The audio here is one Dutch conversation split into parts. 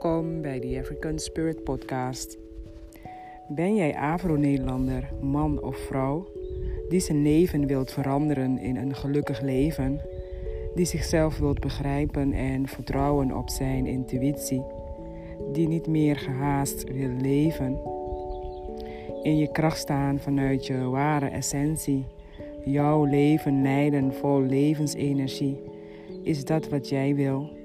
Welkom bij de African Spirit Podcast. Ben jij Afro-Nederlander, man of vrouw, die zijn leven wilt veranderen in een gelukkig leven, die zichzelf wilt begrijpen en vertrouwen op zijn intuïtie, die niet meer gehaast wil leven, in je kracht staan vanuit je ware essentie, jouw leven leiden vol levensenergie, is dat wat jij wil?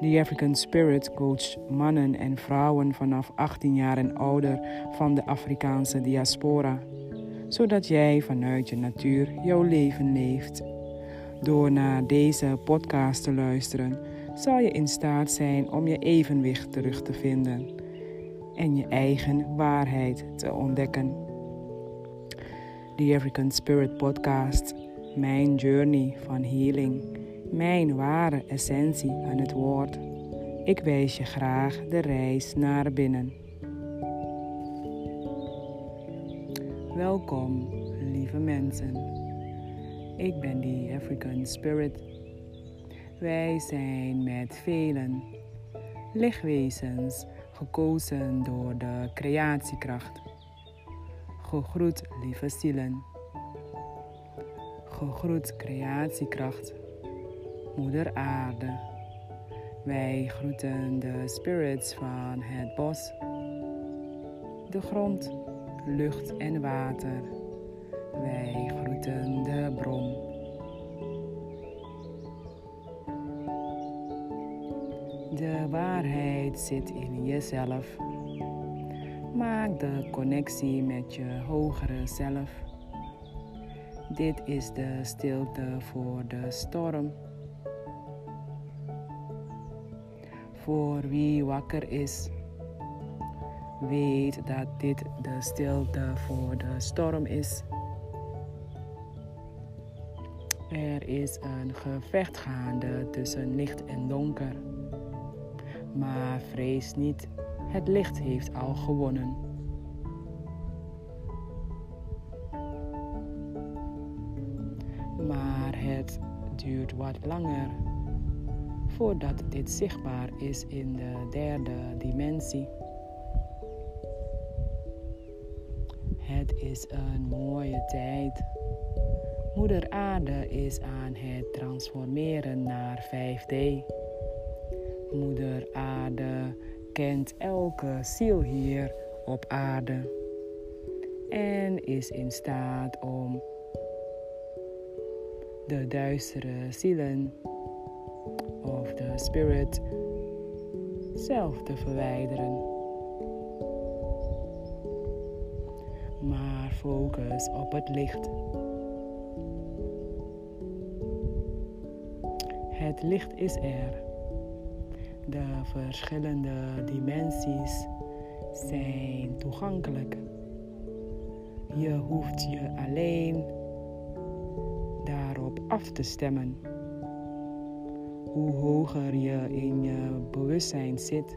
The African Spirit coacht mannen en vrouwen vanaf 18 jaar en ouder van de Afrikaanse diaspora, zodat jij vanuit je natuur jouw leven leeft. Door naar deze podcast te luisteren, zal je in staat zijn om je evenwicht terug te vinden en je eigen waarheid te ontdekken. The African Spirit Podcast, mijn journey van healing mijn ware essentie aan het woord. Ik wijs je graag de reis naar binnen. Welkom, lieve mensen. Ik ben die African Spirit. Wij zijn met velen lichtwezens gekozen door de creatiekracht. Gegroet, lieve zielen. Gegroet, creatiekracht. Moeder Aarde. Wij groeten de spirits van het bos, de grond, lucht en water. Wij groeten de bron. De waarheid zit in jezelf. Maak de connectie met je hogere zelf. Dit is de stilte voor de storm. Voor wie wakker is. Weet dat dit de stilte voor de storm is. Er is een gevecht gaande tussen licht en donker. Maar vrees niet, het licht heeft al gewonnen. Maar het duurt wat langer voordat dit zichtbaar is in de derde dimensie. Het is een mooie tijd. Moeder Aarde is aan het transformeren naar 5D. Moeder Aarde kent elke ziel hier op aarde en is in staat om de duistere zielen of de spirit zelf te verwijderen. Maar focus op het licht. Het licht is er. De verschillende dimensies zijn toegankelijk. Je hoeft je alleen daarop af te stemmen hoe hoger je in je bewustzijn zit,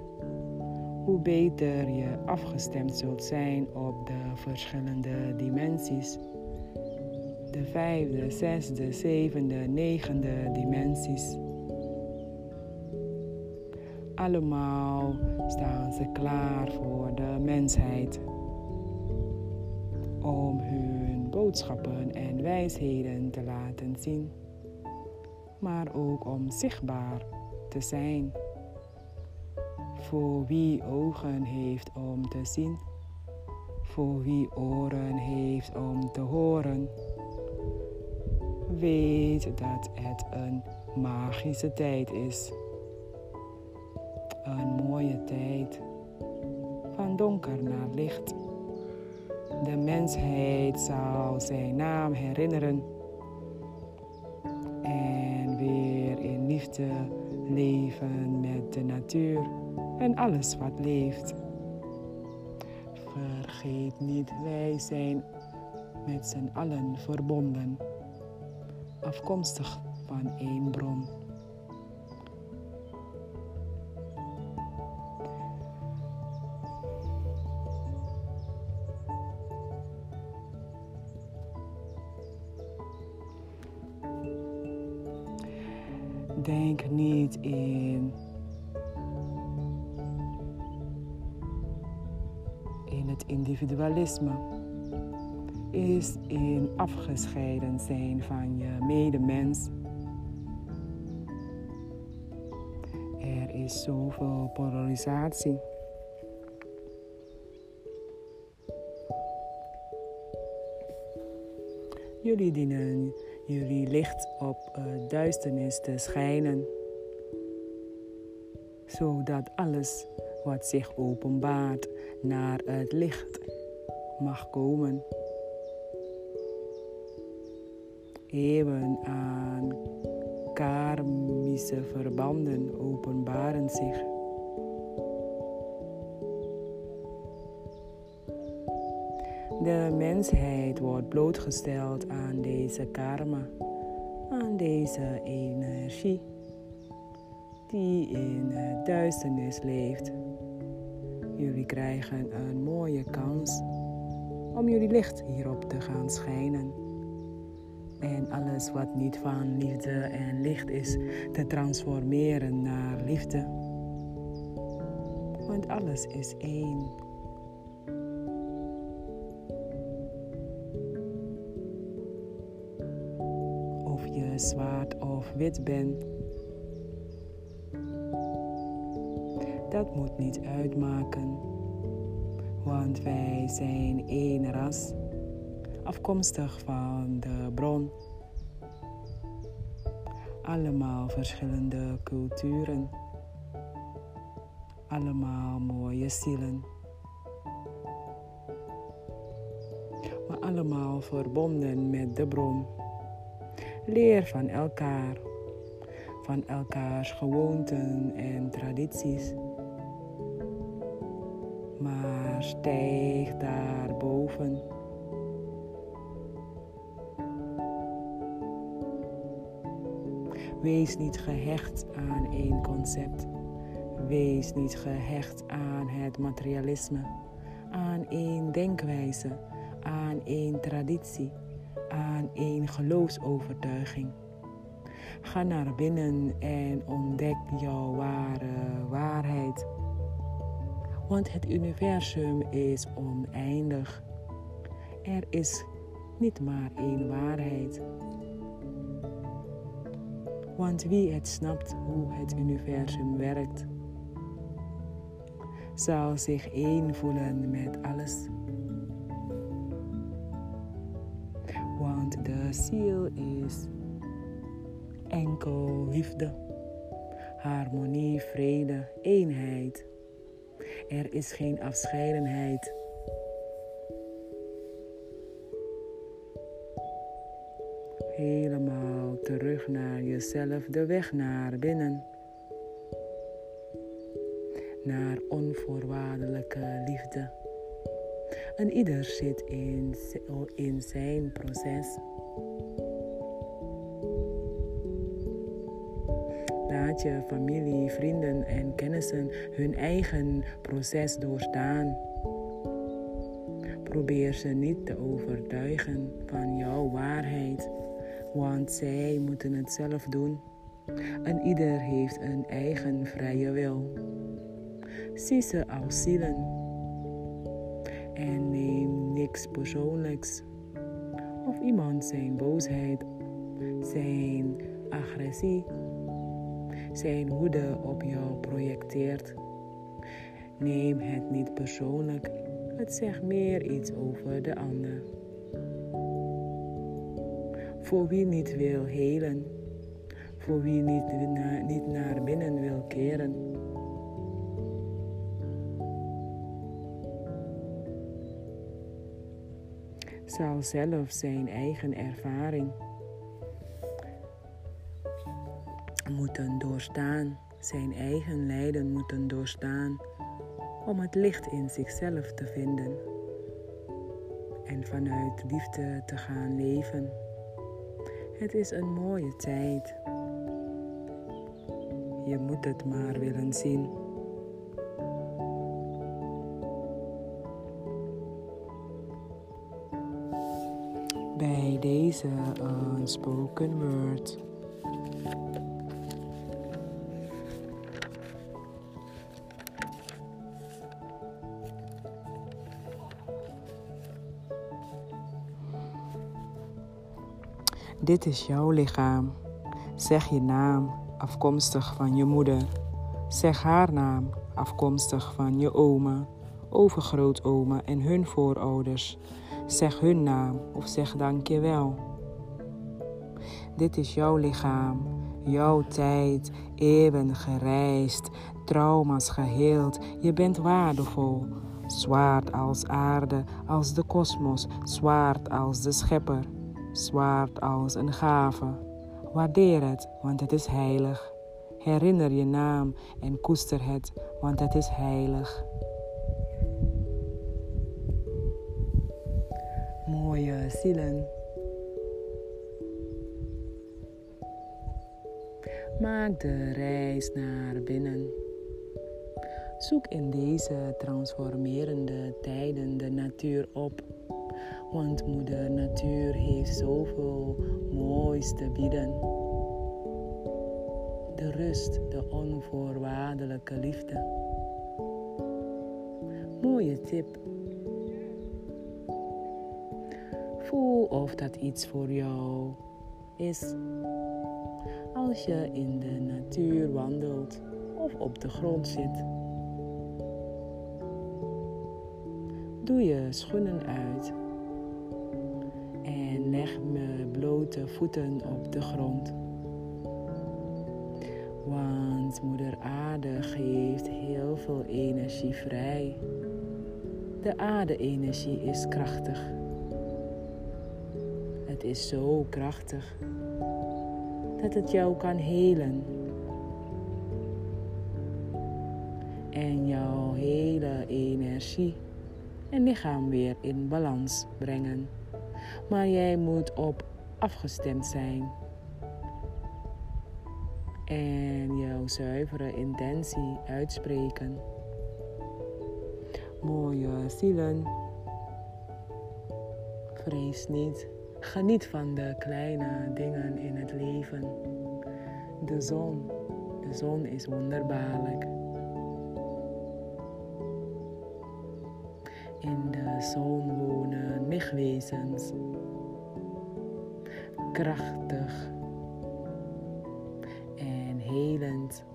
hoe beter je afgestemd zult zijn op de verschillende dimensies. De vijfde, zesde, zevende, negende dimensies. Allemaal staan ze klaar voor de mensheid om hun boodschappen en wijsheden te laten zien maar ook om zichtbaar te zijn. Voor wie ogen heeft om te zien, voor wie oren heeft om te horen. Weet dat het een magische tijd is. Een mooie tijd van donker naar licht. De mensheid zal zijn naam herinneren met de natuur en alles wat leeft. Vergeet niet, wij zijn met z'n allen verbonden, afkomstig van één bron. Individualisme is in afgescheiden zijn van je medemens. Er is zoveel polarisatie. Jullie dienen jullie licht op uh, duisternis te schijnen, zodat alles wat zich openbaart naar het licht mag komen. Eeuwen aan karmische verbanden openbaren zich. De mensheid wordt blootgesteld aan deze karma, aan deze energie die in duisternis leeft. Jullie krijgen een mooie kans om jullie licht hierop te gaan schijnen. En alles wat niet van liefde en licht is, te transformeren naar liefde. Want alles is één. zwart of wit bent. Dat moet niet uitmaken, want wij zijn één ras, afkomstig van de bron. Allemaal verschillende culturen, allemaal mooie zielen. Maar allemaal verbonden met de bron. Leer van elkaar, van elkaars gewoonten en tradities. Stijg daarboven. Wees niet gehecht aan één concept. Wees niet gehecht aan het materialisme, aan één denkwijze, aan één traditie aan één geloofsovertuiging. Ga naar binnen en ontdek jouw ware waarheid. Want het universum is oneindig. Er is niet maar één waarheid. Want wie het snapt hoe het universum werkt, zal zich één voelen met alles. de ziel is enkel liefde, harmonie, vrede, eenheid. Er is geen afscheidenheid. Helemaal terug naar jezelf, de weg naar binnen. Naar onvoorwaardelijke liefde. En ieder zit in, in zijn proces. Je familie, vrienden en kennissen hun eigen proces doorstaan. Probeer ze niet te overtuigen van jouw waarheid, want zij moeten het zelf doen. En ieder heeft een eigen vrije wil. Zie ze als zielen en neem niks persoonlijks. Of iemand zijn boosheid, zijn agressie, zijn woede op jou projecteert. Neem het niet persoonlijk, het zegt meer iets over de ander. Voor wie niet wil helen, voor wie niet, niet naar binnen wil keren zal zelf zijn eigen ervaring moeten doorstaan, zijn eigen lijden moeten doorstaan om het licht in zichzelf te vinden en vanuit liefde te gaan leven. Het is een mooie tijd. Je moet het maar willen zien. bij deze uh, spoken word. Dit is jouw lichaam. Zeg je naam afkomstig van je moeder. Zeg haar naam afkomstig van je oma, overgrootoma en hun voorouders. Zeg hun naam of zeg dankjewel. Dit is jouw lichaam, jouw tijd, eeuwen gereisd, trauma's geheeld. Je bent waardevol. Zwaard als aarde, als de kosmos, zwaard als de schepper, zwaard als een gave. Waardeer het, want het is heilig. Herinner je naam en koester het, want het is heilig. Mooie zielen. Maak de reis naar binnen. Zoek in deze transformerende tijden de natuur op. Want moeder natuur heeft zoveel moois te bieden. De rust, de onvoorwaardelijke liefde. Mooie tip. Voel of dat iets voor jou is. Als je in de natuur wandelt of op de grond zit. Doe je schoenen uit leg mijn blote voeten op de grond. Want Moeder Aarde geeft heel veel energie vrij. De aarde-energie is krachtig. Het is zo krachtig dat het jou kan helen. En jouw hele energie en lichaam weer in balans brengen. Maar jij moet op afgestemd zijn. En jouw zuivere intentie uitspreken. Mooie zielen. Vrees niet. Geniet van de kleine dingen in het leven. De zon. De zon is wonderbaarlijk. In de zon lichtwezens. Krachtig en helend.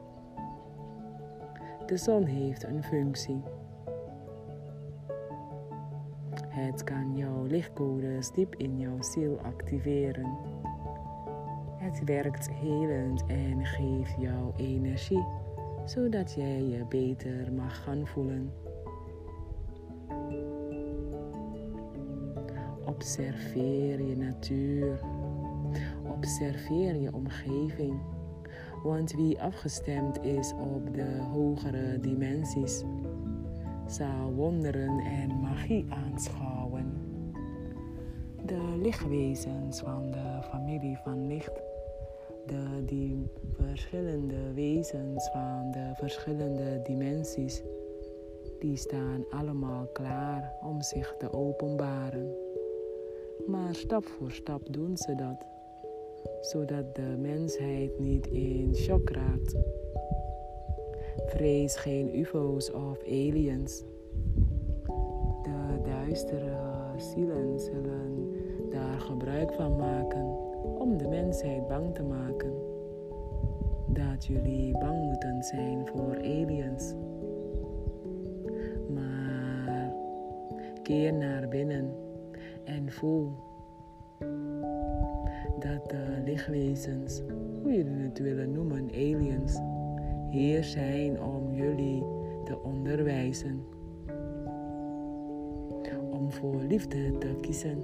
De zon heeft een functie. Het kan jouw lichtcodes diep in jouw ziel activeren. Het werkt helend en geeft jou energie, zodat jij je beter mag gaan voelen. Observeer je natuur. Observeer je omgeving. Want wie afgestemd is op de hogere dimensies, zal wonderen en magie aanschouwen. De lichtwezens van de familie van licht, de die verschillende wezens van de verschillende dimensies, die staan allemaal klaar om zich te openbaren. Maar stap voor stap doen ze dat, zodat de mensheid niet in shock raakt. Vrees geen UFO's of aliens. De duistere zielen zullen daar gebruik van maken om de mensheid bang te maken. Dat jullie bang moeten zijn voor aliens. Maar keer naar binnen en voel dat de lichtwezens, hoe jullie het willen noemen, aliens, hier zijn om jullie te onderwijzen. Om voor liefde te kiezen,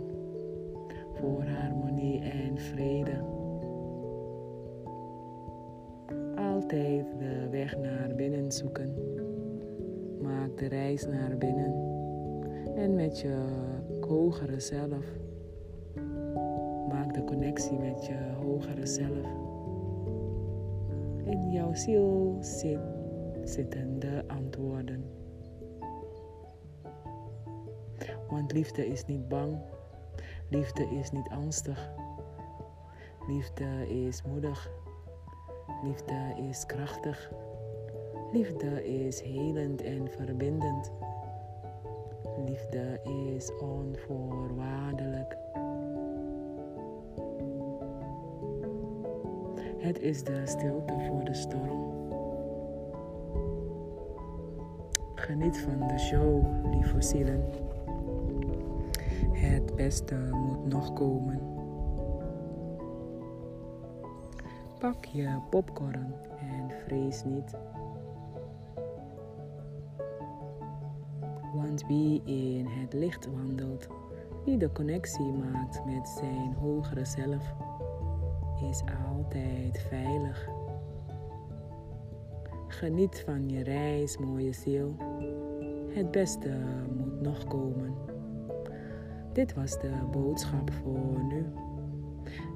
voor harmonie en vrede. Altijd de weg naar binnen zoeken. Maak de reis naar binnen en met je hogere zelf. Maak de connectie met je hogere zelf. In jouw ziel zit, zitten de antwoorden. Want liefde is niet bang. Liefde is niet angstig. Liefde is moedig. Liefde is krachtig. Liefde is helend en verbindend. Liefde is onvoorwaardelijk. Het is de stilte voor de storm. Geniet van de show, lieve zielen. Het beste moet nog komen. Pak je popcorn en vrees niet. Want wie in het licht wandelt, wie de connectie maakt met zijn hogere zelf, is altijd veilig. Geniet van je reis, mooie ziel. Het beste moet nog komen. Dit was de boodschap voor nu.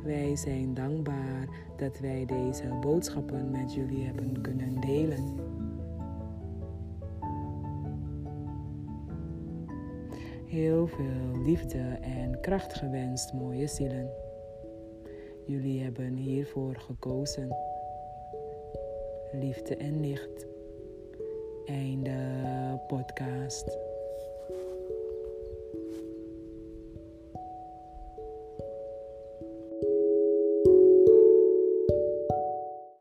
Wij zijn dankbaar dat wij deze boodschappen met jullie hebben kunnen delen. Heel veel liefde en kracht gewenst, mooie zielen. Jullie hebben hiervoor gekozen. Liefde en licht. Einde podcast.